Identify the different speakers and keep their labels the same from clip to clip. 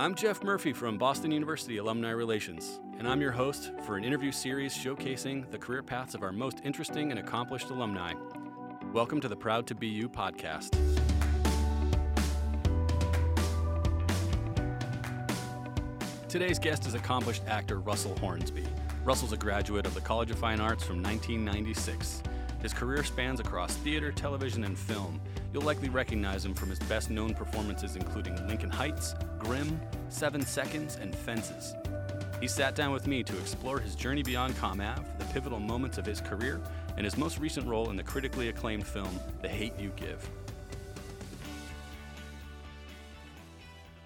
Speaker 1: I'm Jeff Murphy from Boston University Alumni Relations, and I'm your host for an interview series showcasing the career paths of our most interesting and accomplished alumni. Welcome to the Proud to Be You podcast. Today's guest is accomplished actor Russell Hornsby. Russell's a graduate of the College of Fine Arts from 1996. His career spans across theater, television, and film. You'll likely recognize him from his best known performances, including Lincoln Heights, Grimm, Seven Seconds, and Fences. He sat down with me to explore his journey beyond Comm Ave, the pivotal moments of his career, and his most recent role in the critically acclaimed film, The Hate U Give.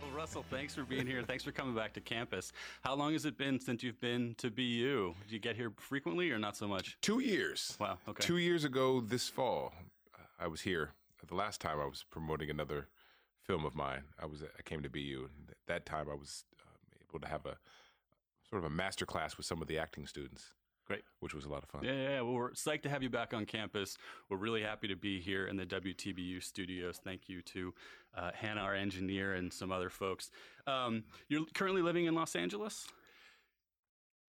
Speaker 1: Well, Russell, thanks for being here. Thanks for coming back to campus. How long has it been since you've been to BU? Do you get here frequently or not so much?
Speaker 2: Two years.
Speaker 1: Wow. Okay.
Speaker 2: Two years ago this fall, uh, I was here. The last time I was promoting another film of mine, I was I came to BU. And that time I was um, able to have a sort of a master class with some of the acting students.
Speaker 1: Great.
Speaker 2: Which was a lot of fun.
Speaker 1: Yeah, yeah, yeah. Well, we're psyched to have you back on campus. We're really happy to be here in the WTBU studios. Thank you to uh, Hannah, our engineer, and some other folks. Um, you're currently living in Los Angeles?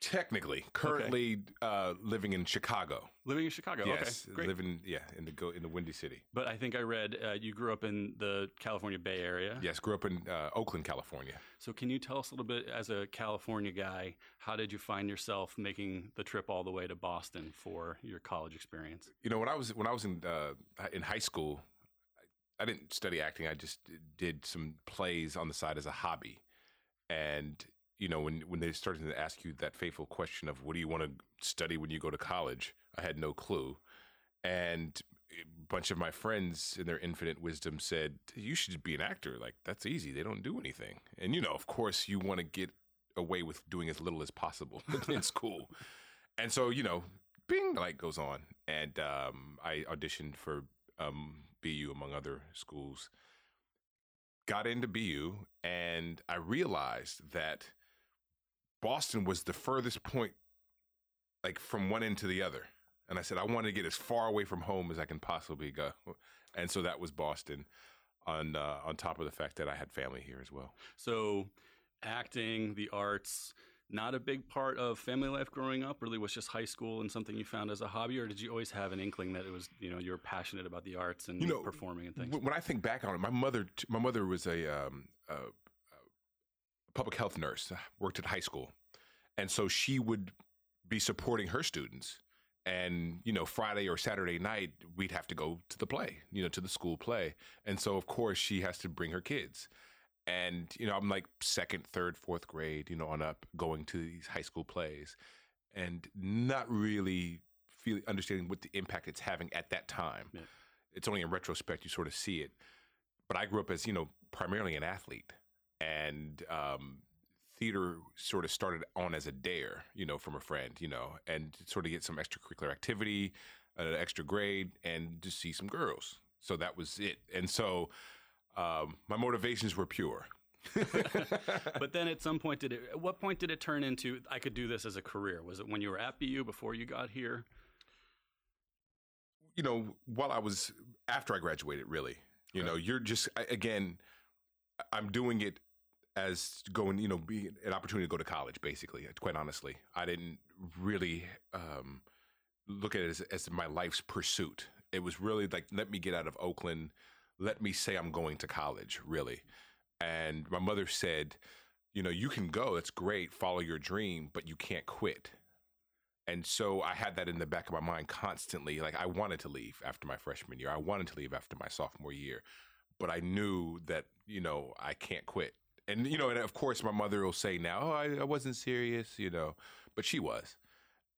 Speaker 2: Technically, currently uh, living in Chicago.
Speaker 1: Living in Chicago.
Speaker 2: Yes,
Speaker 1: okay, great.
Speaker 2: living yeah in the go in the Windy City.
Speaker 1: But I think I read uh, you grew up in the California Bay Area.
Speaker 2: Yes, grew up in uh, Oakland, California.
Speaker 1: So can you tell us a little bit, as a California guy, how did you find yourself making the trip all the way to Boston for your college experience?
Speaker 2: You know, when I was when I was in uh, in high school, I didn't study acting. I just did some plays on the side as a hobby, and you know, when when they started to ask you that fateful question of what do you want to study when you go to college, I had no clue, and a bunch of my friends in their infinite wisdom said you should be an actor. Like that's easy. They don't do anything, and you know, of course, you want to get away with doing as little as possible in school, and so you know, Bing the light goes on, and um, I auditioned for um, BU among other schools. Got into BU, and I realized that Boston was the furthest point, like from one end to the other. And I said, I want to get as far away from home as I can possibly go. And so that was Boston, on uh, on top of the fact that I had family here as well.
Speaker 1: So, acting, the arts, not a big part of family life growing up. Really, was just high school and something you found as a hobby, or did you always have an inkling that it was you know you were passionate about the arts and
Speaker 2: You know,
Speaker 1: performing and things?
Speaker 2: When I think back on it, my mother my mother was a, um, a public health nurse, uh, worked at high school, and so she would be supporting her students. And you know, Friday or Saturday night, we'd have to go to the play, you know, to the school play. And so, of course, she has to bring her kids. And you know, I'm like second, third, fourth grade, you know, on up, going to these high school plays, and not really feeling understanding what the impact it's having at that time.
Speaker 1: Yeah.
Speaker 2: It's only in retrospect you sort of see it. But I grew up as you know primarily an athlete, and um, theater sort of started on as a dare, you know, from a friend, you know, and sort of get some extracurricular activity, an extra grade, and to see some girls. So that was it. And so um, my motivations were pure.
Speaker 1: but then at some point did it at what point did it turn into I could do this as a career? Was it when you were at BU before you got here?
Speaker 2: you know, while I was after I graduated, really, you
Speaker 1: Okay.
Speaker 2: know, you're just again, I'm doing it as going, you know, be an opportunity to go to college. Basically, quite honestly, I didn't really um, look at it as, as my life's pursuit. It was really like, let me get out of Oakland. Let me say I'm going to college, really. And my mother said, you know, you can go. That's great. Follow your dream, but you can't quit. And so I had that in the back of my mind constantly. Like I wanted to leave after my freshman year. I wanted to leave after my sophomore year. But I knew that, you know, I can't quit. And, you know, and of course my mother will say now, oh, I, I wasn't serious, you know, but she was.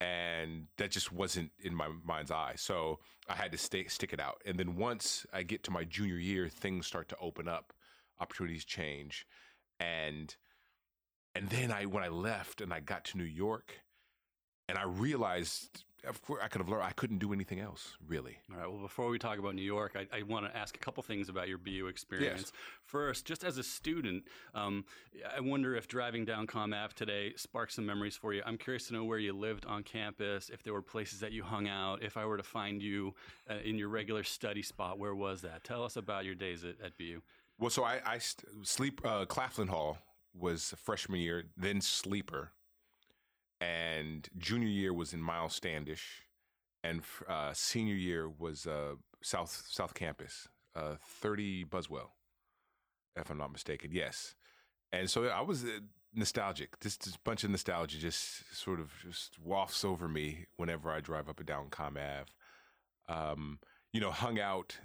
Speaker 2: And that just wasn't in my mind's eye. So I had to stay, stick it out. And then once I get to my junior year, things start to open up, opportunities change. And and then I when I left and I got to New York, and I realized, of course, I could have learned. I couldn't do anything else, really.
Speaker 1: All right. Well, before we talk about New York, I, I want to ask a couple things about your BU experience. Yes. First, just as a student, um, I wonder if driving down Comm Ave today sparked some memories for you. I'm curious to know where you lived on campus, if there were places that you hung out. If I were to find you uh, in your regular study spot, where was that? Tell us about your days at, at BU.
Speaker 2: Well, so I, I st- sleep uh, Claflin Hall was freshman year, then sleeper, and junior year was in Miles Standish, and uh, senior year was uh, South South Campus, uh, thirty Buswell, if I'm not mistaken. Yes, and so I was uh, nostalgic. This, this bunch of nostalgia just sort of just wafts over me whenever I drive up and down Comm Ave. Um, you know, hung out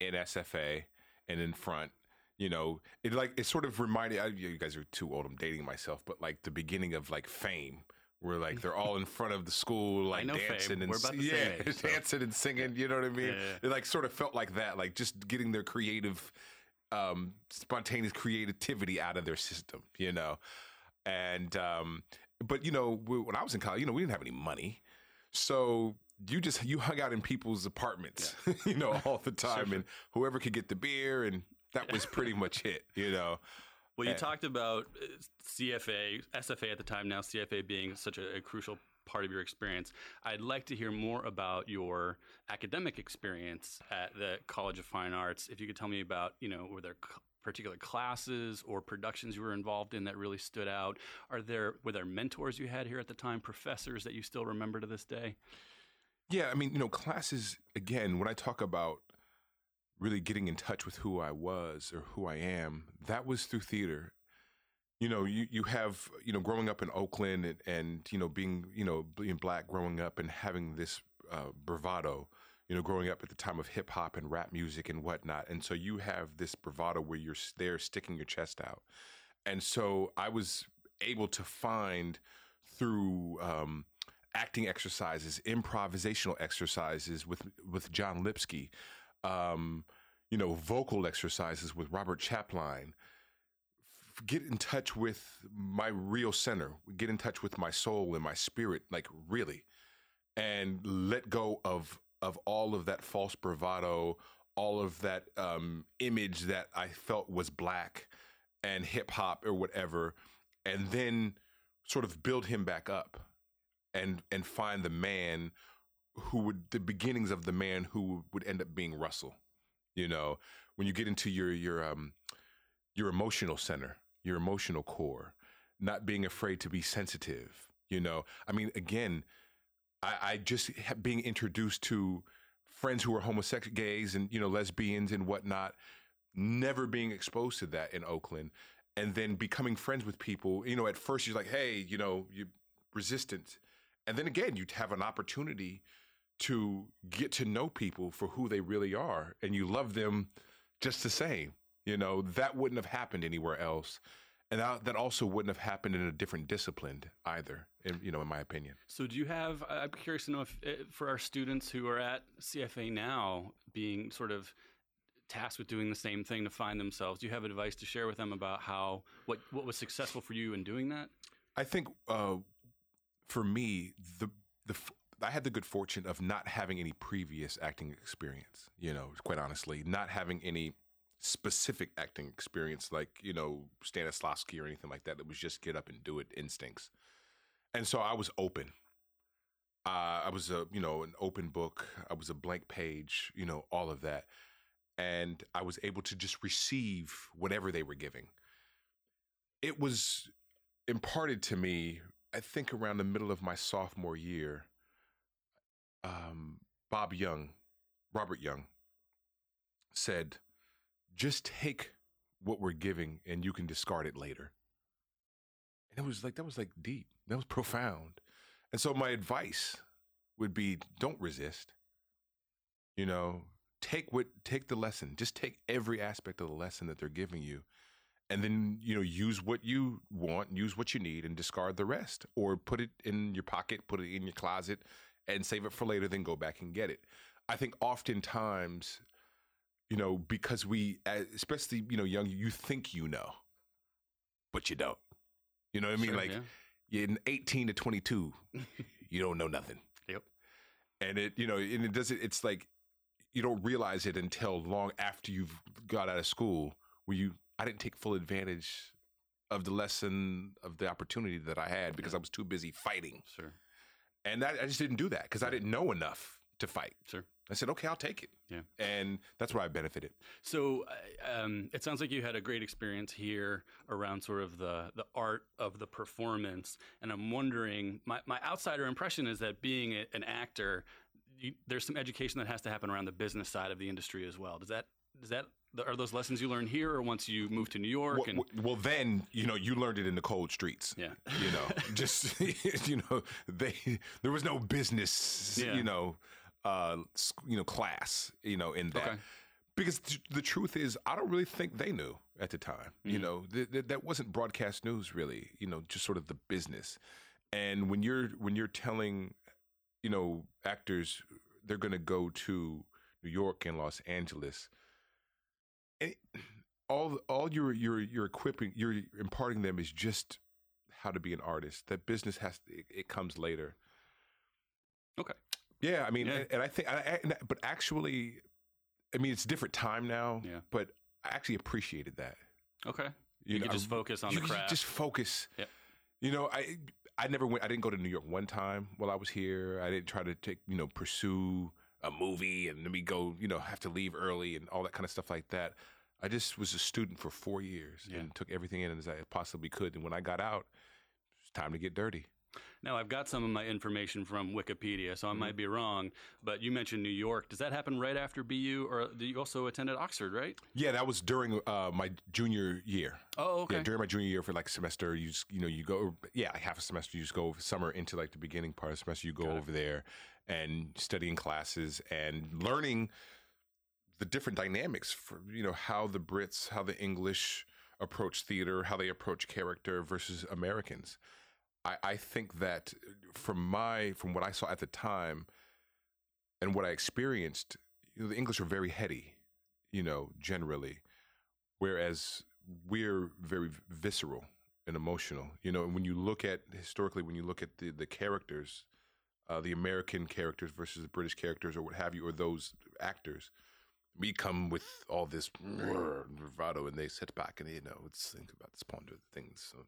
Speaker 2: in SFA and in front. You know, it like it sort of reminded. I, you guys are too old. I'm dating myself, but like the beginning of like Fame, where like they're all in front of the school, like dancing
Speaker 1: Fame.
Speaker 2: and yeah,
Speaker 1: age, so.
Speaker 2: dancing and singing. You know what I mean?
Speaker 1: Yeah, yeah.
Speaker 2: It like sort of felt like that, like just getting their creative, um, spontaneous creativity out of their system. You know, and um, but you know w- when I was in college, you know we didn't have any money, so you just you hung out in people's apartments, you know, all the time,
Speaker 1: sure.
Speaker 2: and whoever could get the beer, and that was pretty much it. You know,
Speaker 1: Well, you talked about uh, CFA, SFA at the time, now CFA being such a, a crucial part of your experience. I'd like to hear more about your academic experience at the College of Fine Arts. If you could tell me about, you know, were there particular classes or productions you were involved in that really stood out? Are there were there mentors you had here at the time, professors that you still remember to this day?
Speaker 2: Yeah, I mean, you know, classes again, when I talk about really getting in touch with who I was or who I am, that was through theater. You know, you, you have, you know, growing up in Oakland and, and, you know, being, you know, being black growing up and having this uh, bravado, you know, growing up at the time of hip hop and rap music and whatnot. And so you have this bravado where you're there sticking your chest out. And so I was able to find through um, acting exercises, improvisational exercises with with Jon Lipsky, um, you know, vocal exercises with Robert Chapline. Get in touch with my real center. Get in touch with my soul and my spirit, like really, and let go of of all of that false bravado, all of that um, image that I felt was black and hip hop or whatever, and then sort of build him back up and and find the man who would the beginnings of the man who would end up being Russell. You know, when you get into your your um your emotional center, your emotional core, not being afraid to be sensitive. You know, I mean, again, I, I just being introduced to friends who are homosexual, gays, and you know, lesbians and whatnot. Never being exposed to that in Oakland, and then becoming friends with people. You know, at first you're like, hey, you know, you resistant, and then again you have an opportunity to get to know people for who they really are, and you love them just the same. You know, that wouldn't have happened anywhere else. And that, that also wouldn't have happened in a different discipline either, in, you know, in my opinion.
Speaker 1: So, do you have? I'm curious to know if, eh, for our students who are at CFA now, being sort of tasked with doing the same thing to find themselves, do you have advice to share with them about how what what was successful for you in doing that?
Speaker 2: I think uh, for me, the the I had the good fortune of not having any previous acting experience. You know, quite honestly, not having any specific acting experience like you know Stanislavski or anything like that. It was just get up and do it instincts, and so I was open. Uh, I was a you know an open book. I was a blank page. You know all of that, and I was able to just receive whatever they were giving. It was imparted to me, I think around the middle of my sophomore year. Um, Bob Young, Robert Young, said, "Just take what we're giving, and you can discard it later." And it was like that was like deep. That was profound. And so my advice would be, don't resist. You know, take what take the lesson. Just take every aspect of the lesson that they're giving you and then you know use what you want use what you need and discard the rest or put it in your pocket put it in your closet and save it for later then go back and get it i think oftentimes you know because we especially you know young you think you know but you don't you know what i mean
Speaker 1: Sure,
Speaker 2: like
Speaker 1: yeah.
Speaker 2: you're in 18 to 22 you don't know nothing
Speaker 1: Yep.
Speaker 2: and it you know and it doesn't it's like you don't realize it until long after you've got out of school where you i didn't take full advantage of the lesson of the opportunity that i had because i was too busy fighting
Speaker 1: Sure.
Speaker 2: And that, i just didn't do that because i didn't know enough to fight.
Speaker 1: Sure.
Speaker 2: I said, okay, I'll take it.
Speaker 1: Yeah.
Speaker 2: And that's where I benefited.
Speaker 1: So um, it sounds like you had a great experience here around sort of the, the art of the performance. And I'm wondering, my, my outsider impression is that being a, an actor, you, there's some education that has to happen around the business side of the industry as well. Does that, does that, are those lessons you learn here or once you move to New York?
Speaker 2: Well,
Speaker 1: and
Speaker 2: well- then you know you learned it in the cold streets.
Speaker 1: yeah.
Speaker 2: You know, just you know, they there was no business.
Speaker 1: Yeah.
Speaker 2: You know, uh, you know, class. You know, in that.
Speaker 1: Okay.
Speaker 2: Because t- the truth is, I don't really think they knew at the time. You
Speaker 1: Mhm.
Speaker 2: know, th- th- that wasn't broadcast news, really. You know, just sort of the business. And when you're when you're telling, you know, actors they're going to go to New York and Los Angeles, and all all you're you're you're equipping, you're imparting them is just how to be an artist. That business has it, it comes later.
Speaker 1: Okay.
Speaker 2: Yeah, I mean,
Speaker 1: Yeah.
Speaker 2: and, and I think, I, I- but actually, I mean, it's a different time now.
Speaker 1: Yeah.
Speaker 2: But I actually appreciated that.
Speaker 1: Okay. You,
Speaker 2: know,
Speaker 1: could just
Speaker 2: I-
Speaker 1: focus on
Speaker 2: you
Speaker 1: the craft.
Speaker 2: Just focus.
Speaker 1: Yep.
Speaker 2: You know, I I never went. I didn't go to New York one time while I was here. I didn't try to take you know pursue a movie and let me go. You know, have to leave early and all that kind of stuff like that. I just was a student for four years
Speaker 1: Yeah.
Speaker 2: and took everything in as I possibly could. And when I got out, it's time to get dirty.
Speaker 1: Now, I've got some of my information from Wikipedia, so I
Speaker 2: Mhm.
Speaker 1: might be wrong, but you mentioned New York. Does that happen right after BU, or do you also attended Oxford, right?
Speaker 2: Yeah, that was during uh, my junior year.
Speaker 1: Oh, okay.
Speaker 2: Yeah, during my junior year for like a semester, you just, you know you go yeah half a semester. You just go summer into like the beginning part of the semester. You go
Speaker 1: Got it.
Speaker 2: over there and studying classes and learning the different dynamics for you know how the Brits, how the English approach theater, how they approach character versus Americans. I, I think that from my from what I saw at the time and what I experienced, you know, the English are very heady, you know, generally, whereas we're very visceral and emotional. You know, and when you look at historically, when you look at the the characters, uh, the American characters versus the British characters, or what have you, or those actors, we come with all this bravado, and they sit back and you know, let's think about this, ponder the things, so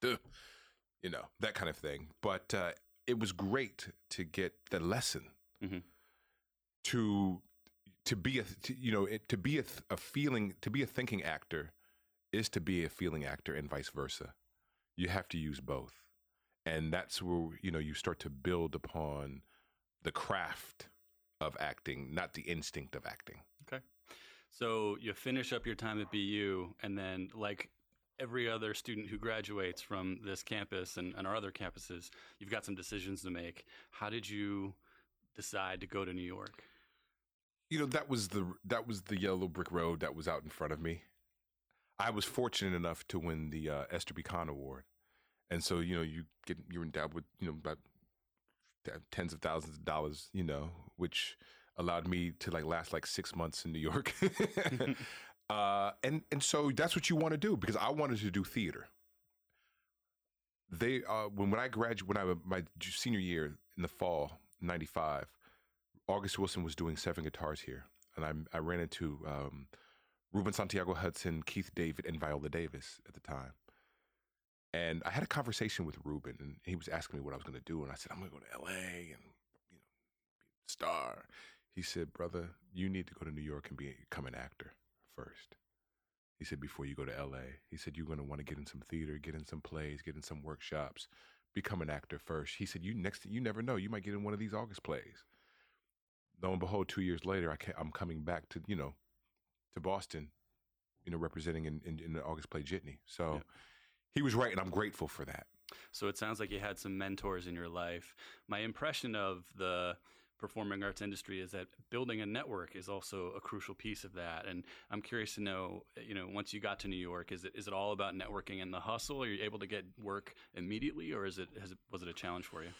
Speaker 2: duh, you know, that kind of thing. But uh, it was great to get the lesson
Speaker 1: Mhm.
Speaker 2: to to be a to, you know it, to be a, a feeling to be a thinking actor is to be a feeling actor and vice versa you have to use both and that's where you know you start to build upon the craft of acting not the instinct of acting Okay.
Speaker 1: So you finish up your time at BU, and then, like every other student who graduates from this campus and, and our other campuses, you've got some decisions to make. How did you decide to go to New York?
Speaker 2: you know that was the that was the yellow brick road that was out in front of me i was fortunate enough to win the uh, esther b Kahn award and so you know you get you're endowed with you know about tens of thousands of dollars you know which allowed me to like last like six months in new york uh and and so that's what you want to do because i wanted to do theater they uh when when i graduated when i my senior year in the fall 95 August Wilson was doing seven guitars here, and I, I ran into um, Ruben Santiago Hudson, Keith David, and Viola Davis at the time. And I had a conversation with Ruben, and he was asking me what I was going to do, and I said I'm going to go to L.A. and you know be a star. He said, "Brother, you need to go to New York and be, become an actor first. He said before you go to L.A. He said you're going to want to get in some theater, get in some plays, get in some workshops, become an actor first. He said you next you never know, you might get in one of these August plays lo and behold, two years later, I I'm coming back to you know to Boston, you know, representing in, in, in the August play Jitney. So
Speaker 1: Yeah.
Speaker 2: He was right, and I'm grateful for that.
Speaker 1: So it sounds like you had some mentors in your life. My impression of the performing arts industry is that building a network is also a crucial piece of that. And I'm curious to know, you know, once you got to New York, is it is it all about networking and the hustle? Are you able to get work immediately, or is it has it, was it a challenge for you?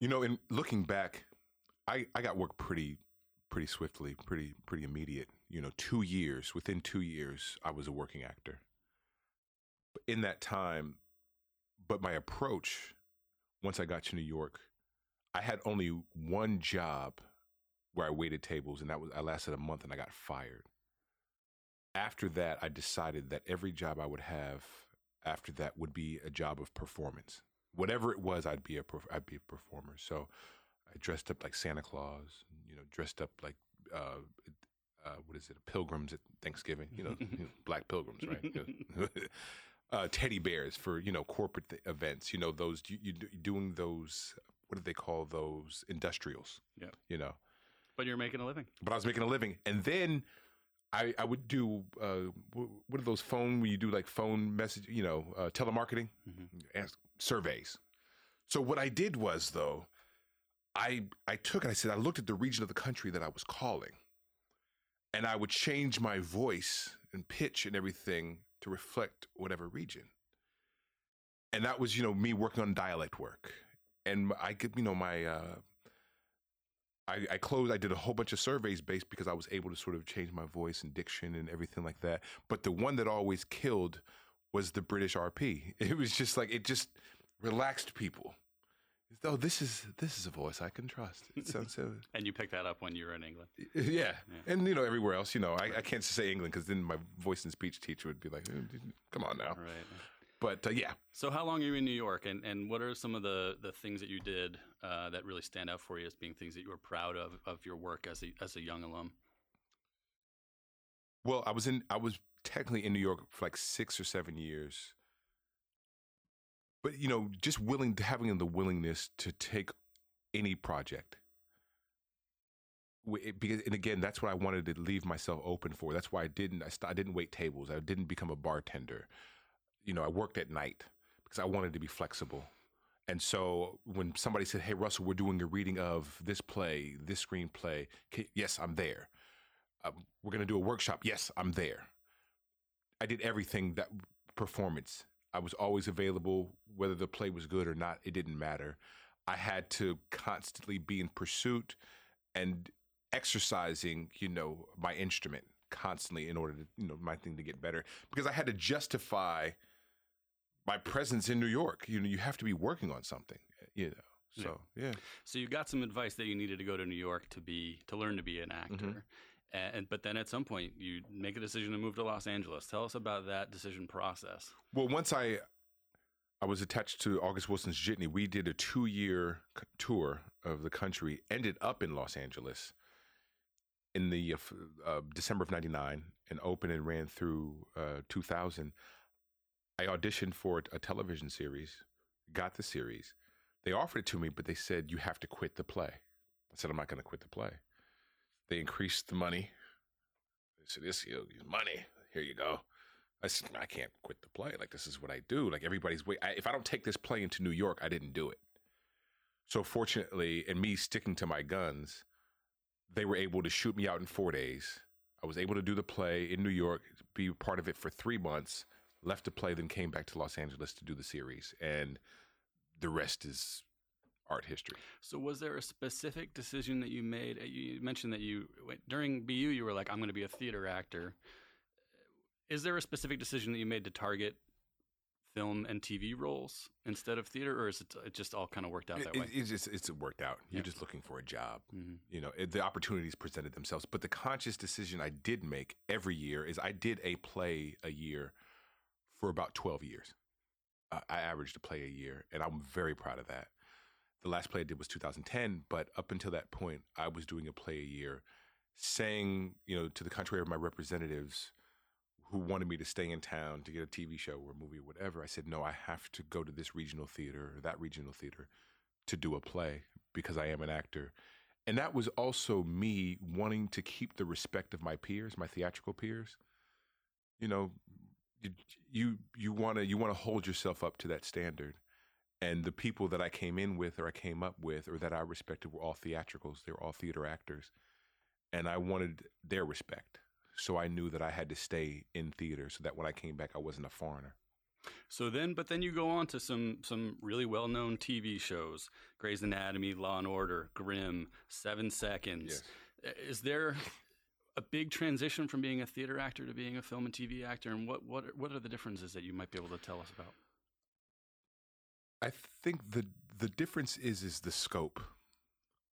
Speaker 2: You know, in looking back, I, I got work pretty pretty swiftly, pretty pretty immediate. You know, two years within two years, I was a working actor. In that time, but my approach once I got to New York, I had only one job where I waited tables, and that was I lasted a month, and I got fired. After that, I decided that every job I would have after that would be a job of performance. Whatever it was, I'd be a I'd be a performer. So I dressed up like Santa Claus, you know, dressed up like uh, uh, what is it, pilgrims at Thanksgiving, you know, you know black pilgrims, right? uh, teddy bears for you know corporate th- events, you know those you, you doing those what do they call those industrials?
Speaker 1: Yeah,
Speaker 2: you know.
Speaker 1: But you're making a living.
Speaker 2: But I was making a living, and then I, I would do uh, what are those phone when you do like phone message, you know, uh, telemarketing, mm-hmm. surveys. So what I did was though, I I took and I said I looked at the region of the country that I was calling, and I would change my voice and pitch and everything to reflect whatever region. And that was you know me working on dialect work, and I could you know my. Uh, I, I, closed. I did a whole bunch of surveys based because I was able to sort of change my voice and diction and everything like that. But the one that always killed was the British RP. It was just like it just relaxed people. Oh, this is this is a voice I can trust. It sounds so.
Speaker 1: and you picked that up when you were in England.
Speaker 2: Yeah, yeah. and you know everywhere else. You know, I, I can't just say England because then my voice and speech teacher would be like, "Come on now."
Speaker 1: Right.
Speaker 2: But uh, yeah.
Speaker 1: So how long are you in New York, and, and what are some of the, the things that you did uh, that really stand out for you as being things that you were proud of of your work as a as a young alum?
Speaker 2: Well, I was in I was technically in New York for like six or seven years, but you know, just willing having the willingness to take any project. Because and again, that's what I wanted to leave myself open for. That's why I didn't. I, st- I didn't wait tables. I didn't become a bartender you know, I worked at night because I wanted to be flexible. And so when somebody said, "Hey, Russell, we're doing a reading of this play, this screenplay," yes, I'm there. Uh, we're going to do a workshop. Yes, I'm there. I did everything that performance. I was always available, whether the play was good or not. It didn't matter. I had to constantly be in pursuit and exercising, you know, my instrument constantly in order to, you know, my thing to get better because I had to justify my presence in New York. You know, you have to be working on something. You know. So yeah. yeah.
Speaker 1: So you got some advice that you needed to go to New York to be to learn to be an actor. Mm-hmm. And, but then at some point you make a decision to move to Los Angeles. Tell us about that decision process.
Speaker 2: Well, once I I was attached to August Wilson's Jitney, we did a two year tour of the country. Ended up in Los Angeles in the uh, uh, December of '99 and opened and ran through uh, 2000. I auditioned for a television series, got the series. They offered it to me, but they said, you have to quit the play. I said, I'm not going to quit the play. They increased the money. They said, this know, money. Here you go. I said, I can't quit the play. Like, this is what I do. Like, everybody's wait. I, if I don't take this play into New York, I didn't do it. So, fortunately, and me sticking to my guns, they were able to shoot me out in four days. I was able to do the play in New York, be part of it for three months left to play, then came back to Los Angeles to do the series, and the rest is art history.
Speaker 1: So, was there a specific decision that you made? Uh, you mentioned that you during BU you were like, "I'm going to be a theater actor." Is there a specific decision that you made to target film and TV roles instead of theater, or is it, it just all kind of worked out that
Speaker 2: it,
Speaker 1: way?
Speaker 2: It's just it's worked out. You're yeah. just looking for a job. Mm-hmm. You know, it, the opportunities presented themselves. But the conscious decision I did make every year is I did a play a year for about 12 years. Uh, I averaged a play a year, and I'm very proud of that. The last play I did was 2010, but up until that point, I was doing a play a year, saying, you know, to the contrary of my representatives who wanted me to stay in town to get a TV show or a movie or whatever, I said, no, I have to go to this regional theater or that regional theater to do a play because I am an actor. And that was also me wanting to keep the respect of my peers, my theatrical peers. You know, you you want to you want to hold yourself up to that standard and the people that I came in with or I came up with or that I respected were all theatricals they were all theater actors and I wanted their respect so I knew that I had to stay in theater so that when I came back I wasn't a foreigner
Speaker 1: so then but then you go on to some some really well-known TV shows Grey's Anatomy Law and Order Grimm 7 Seconds yes. is there a big transition from being a theater actor to being a film and TV actor, and what what what are the differences that you might be able to tell us about?
Speaker 2: I think the the difference is is the scope.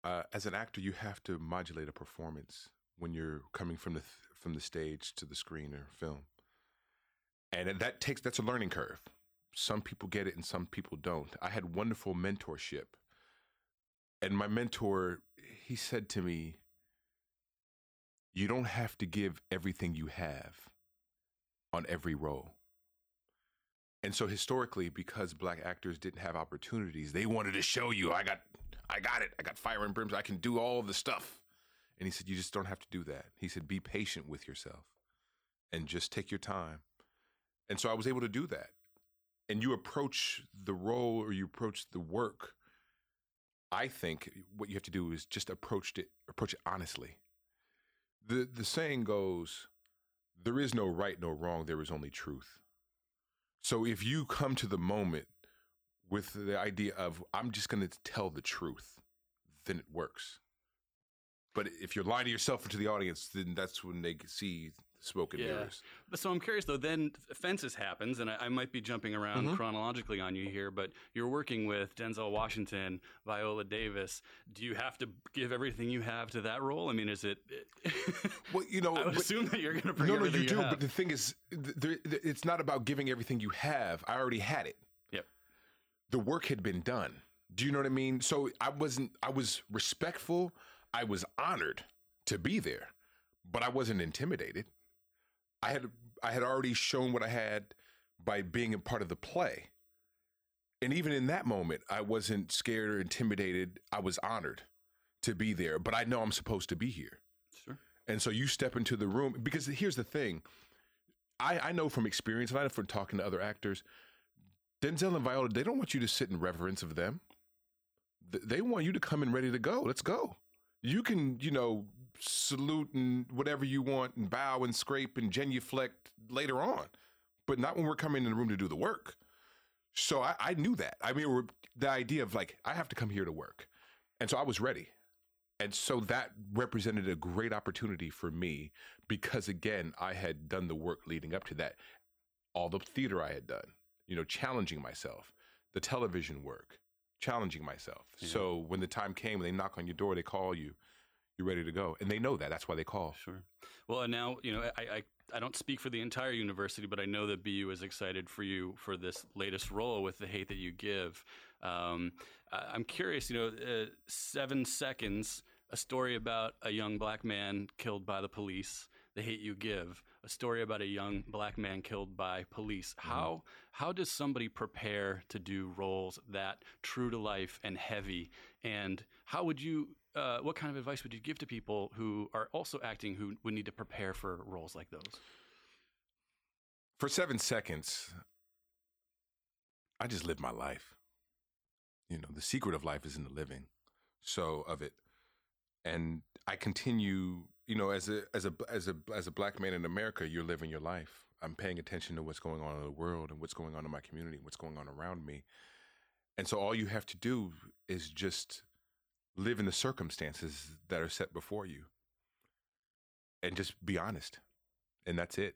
Speaker 2: Uh, as an actor, you have to modulate a performance when you're coming from the th- from the stage to the screen or film, and that takes that's a learning curve. Some people get it and some people don't. I had wonderful mentorship And my mentor, he said to me, You don't have to give everything you have on every role. And so historically, because black actors didn't have opportunities, they wanted to show you, I got I got it. I got fire and brims, I can do all the stuff. And he said, You just don't have to do that. He said, Be patient with yourself and just take your time. And so I was able to do that. And you approach the role or you approach the work. I think what you have to do is just approach it, approach it honestly. The the saying goes, there is no right, no wrong, there is only truth. So if you come to the moment with the idea of I'm just going to tell the truth, then it works. But if you're lying to yourself or to the audience, then that's when they see smoke and
Speaker 1: Yeah.
Speaker 2: mirrors.
Speaker 1: But so I'm curious though. Then Fences happens, and I, I might be jumping around
Speaker 2: Mhm.
Speaker 1: chronologically on you here, but you're working with Denzel Washington, Viola Davis. Do you have to give everything you have to that role? I mean, is it?
Speaker 2: Well, you know,
Speaker 1: I
Speaker 2: but-
Speaker 1: assume that you're going to bring
Speaker 2: no, no,
Speaker 1: everything
Speaker 2: you do.
Speaker 1: have.
Speaker 2: But the thing is, th- th- it's not about giving everything you have. I already had it.
Speaker 1: Yep.
Speaker 2: The work had been done. Do you know what I mean? So I wasn't. I was respectful. I was honored to be there, but I wasn't intimidated. I had. I had already shown what I had by being a part of the play. And even in that moment, I wasn't scared or intimidated. I was honored to be there, but I know I'm supposed to be here.
Speaker 1: sure.
Speaker 2: And so you step into the room because here's the thing. I, I know from experience, and I know from talking to other actors, Denzel and Viola, they don't want you to sit in reverence of them. Th- They want you to come in ready to go. Let's go. You can, you know, salute and whatever you want and bow and scrape and genuflect later on, but not when we're coming in the room to do the work. So I, I knew that. I mean, the idea of like, I have to come here to work. And so I was ready. And so that represented a great opportunity for me because, again, I had done the work leading up to that. All the theater I had done, you know, challenging myself, the television work, challenging myself.
Speaker 1: Yeah.
Speaker 2: So when the time came, when they knock on your door, they call you, you're ready to go. And they know that. That's why they call.
Speaker 1: Sure. Well, and now you know I, I I don't speak for the entire university, but I know that BU is excited for you for this latest role with the hate that you give. Um, I- I'm curious. You know, uh, seven seconds. A story about a young black man killed by the police. The Hate U Give. A story about a young black man killed by police. How how does somebody prepare to do roles that true to life and heavy? And how would you? Uh, what kind of advice would you give to people who are also acting who would need to prepare for roles like those?
Speaker 2: For seven seconds, I just lived my life. You know, the secret of life is in the living. So of it. And I continue, you know, as a as a as a as a black man in America, you're living your life. I'm paying attention to what's going on in the world and what's going on in my community, what's going on around me. And so all you have to do is just live in the circumstances that are set before you. And just be honest. And that's it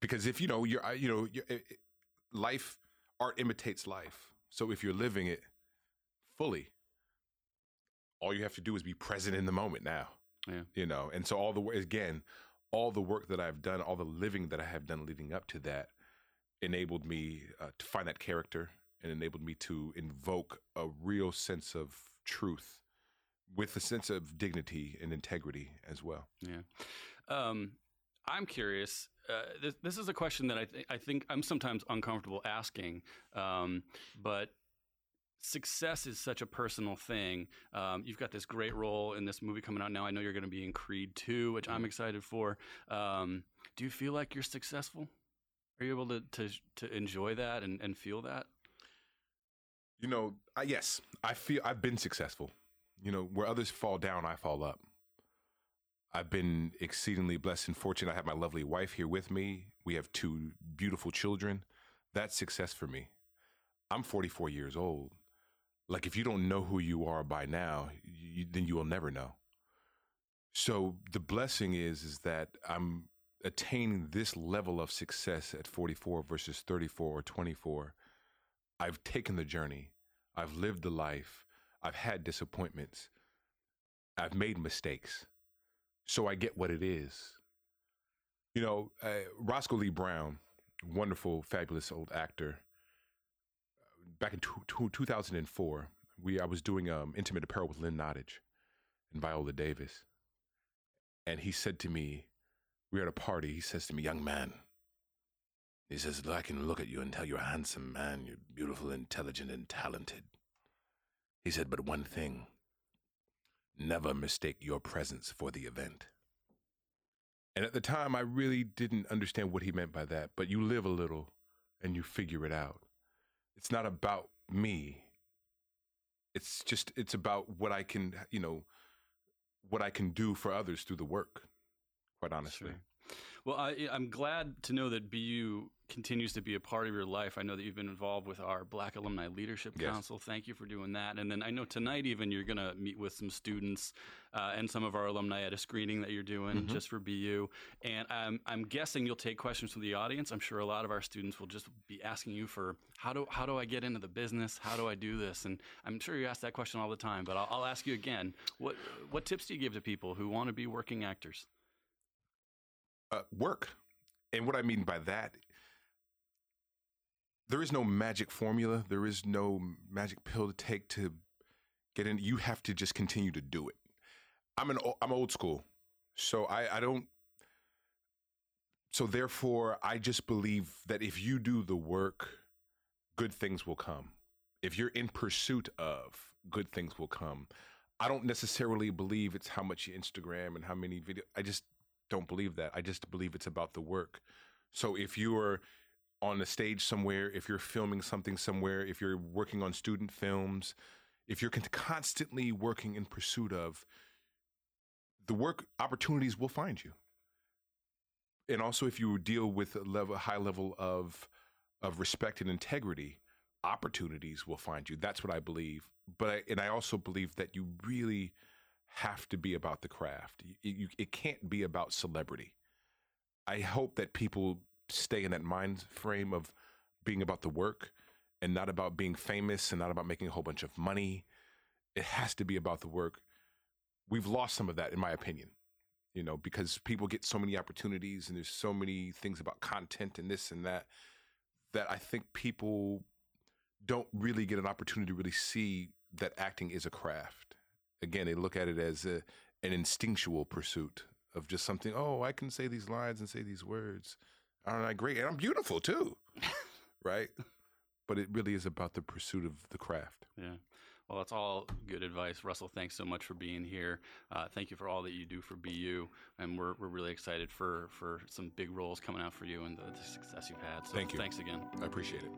Speaker 2: because if you know you're you know you're, it, it- life art imitates life so if you're living it fully all you have to do is be present in the moment now
Speaker 1: Yeah.
Speaker 2: you know and so all the again all the work that i've done all the living that i have done leading up to that enabled me uh, to find that character and enabled me to invoke a real sense of truth with a sense of dignity and integrity as well
Speaker 1: Yeah. Um, I'm curious. Uh, this, this is a question that I, th- I think I'm sometimes uncomfortable asking, um, but success is such a personal thing. Um, you've got this great role in this movie coming out now. I know you're going to be in Creed 2, which I'm excited for. Um, do you feel like you're successful? Are you able to, to, to enjoy that and, and feel that?
Speaker 2: You know, I, yes, I feel I've been successful. You know, where others fall down, I fall up. I've been exceedingly blessed and fortunate. I have my lovely wife here with me. We have two beautiful children. That's success for me. I'm 44 years old. Like, if you don't know who you are by now, you, then you will never know. So the blessing is, is that I'm attaining this level of success at 44 versus 34 or 24 I've taken the journey. I've lived the life. I've had disappointments. I've made mistakes. So I get what it is. You know, uh, Roscoe Lee Browne, wonderful, fabulous old actor, back in two, two, 2004, we I was doing um, intimate apparel with Lynn Nottage and Viola Davis, and he said to me, we were at a party. He says to me, "Young man," he says, "I can look at you and tell you're a handsome man. You're beautiful, intelligent, and talented." He said, "But one thing: never mistake your presence for the event." And at the time, I really didn't understand what he meant by that. But you live a little, and you figure it out. It's not about me it's just it's about what I can you know what I can do for others through the work. Quite honestly.
Speaker 1: Sure. Well, I, am glad to know that BU continues to be a part of your life. I know that you've been involved with our Black Alumni Leadership yes. Council. Thank you for doing that. And then I know tonight, even you're going to meet with some students uh, and some of our alumni at a screening that you're doing mm-hmm. just for BU. And I'm, I'm guessing you'll take questions from the audience. I'm sure a lot of our students will just be asking you for how do how do I get into the business? How do I do this? And I'm sure you ask that question all the time, but I'll, I'll ask you again. What what tips do you give to people who want to be working actors?
Speaker 2: uh, work. And what I mean by that, there is no magic formula. There is no magic pill to take to get in. You have to just continue to do it. I'm an I'm old school, so I, I don't. So therefore, I just believe that if you do the work, good things will come. If you're in pursuit of, good things will come. I don't necessarily believe it's how much you Instagram and how many videos. I just don't believe that. I just believe it's about the work. So if you are on a stage somewhere, if you're filming something somewhere, if you're working on student films, if you're constantly working in pursuit of the work opportunities will find you. And also if you deal with a level high level of of respect and integrity, opportunities will find you. That's what I believe. But I, and I also believe that you really have to be about the craft. You, you, it can't be about celebrity. I hope that people stay in that mind frame of being about the work and not about being famous and not about making a whole bunch of money. It has to be about the work. We've lost some of that, in my opinion, you know, because people get so many opportunities and there's so many things about content and this and that that I think people don't really get an opportunity to really see that acting is a craft again, they look at it as a, an instinctual pursuit of just something. Oh, I can say these lines and say these words. Aren't I great? And I'm beautiful too, right? But it really is about the pursuit of the craft.
Speaker 1: Yeah. Well, that's all good advice. Russell, thanks so much for being here. Uh, thank you for all that you do for BU. And we're, we're really excited for, for some big roles coming out for you and the, the success you've had. So
Speaker 2: thank you.
Speaker 1: Thanks again.
Speaker 2: I appreciate it.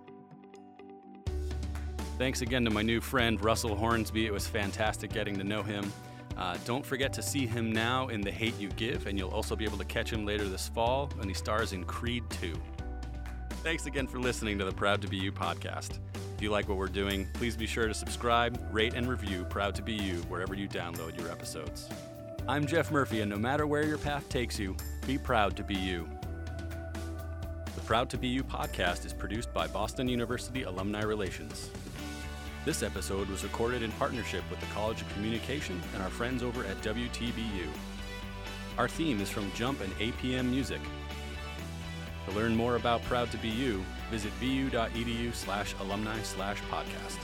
Speaker 1: Thanks again to my new friend Russell Hornsby. It was fantastic getting to know him. Uh, don't forget to see him now in The Hate U Give, and you'll also be able to catch him later this fall when he stars in Creed 2. Thanks again for listening to the Proud to Be You podcast. If you like what we're doing, please be sure to subscribe, rate, and review Proud to Be You wherever you download your episodes. I'm Jeff Murphy, and no matter where your path takes you, be proud to be you. The Proud to Be You podcast is produced by Boston University Alumni Relations. This episode was recorded in partnership with the College of Communication and our friends over at WTBU. Our theme is from Jump and APM Music. To learn more about Proud to Be You, visit bu.edu slash alumni slash podcast.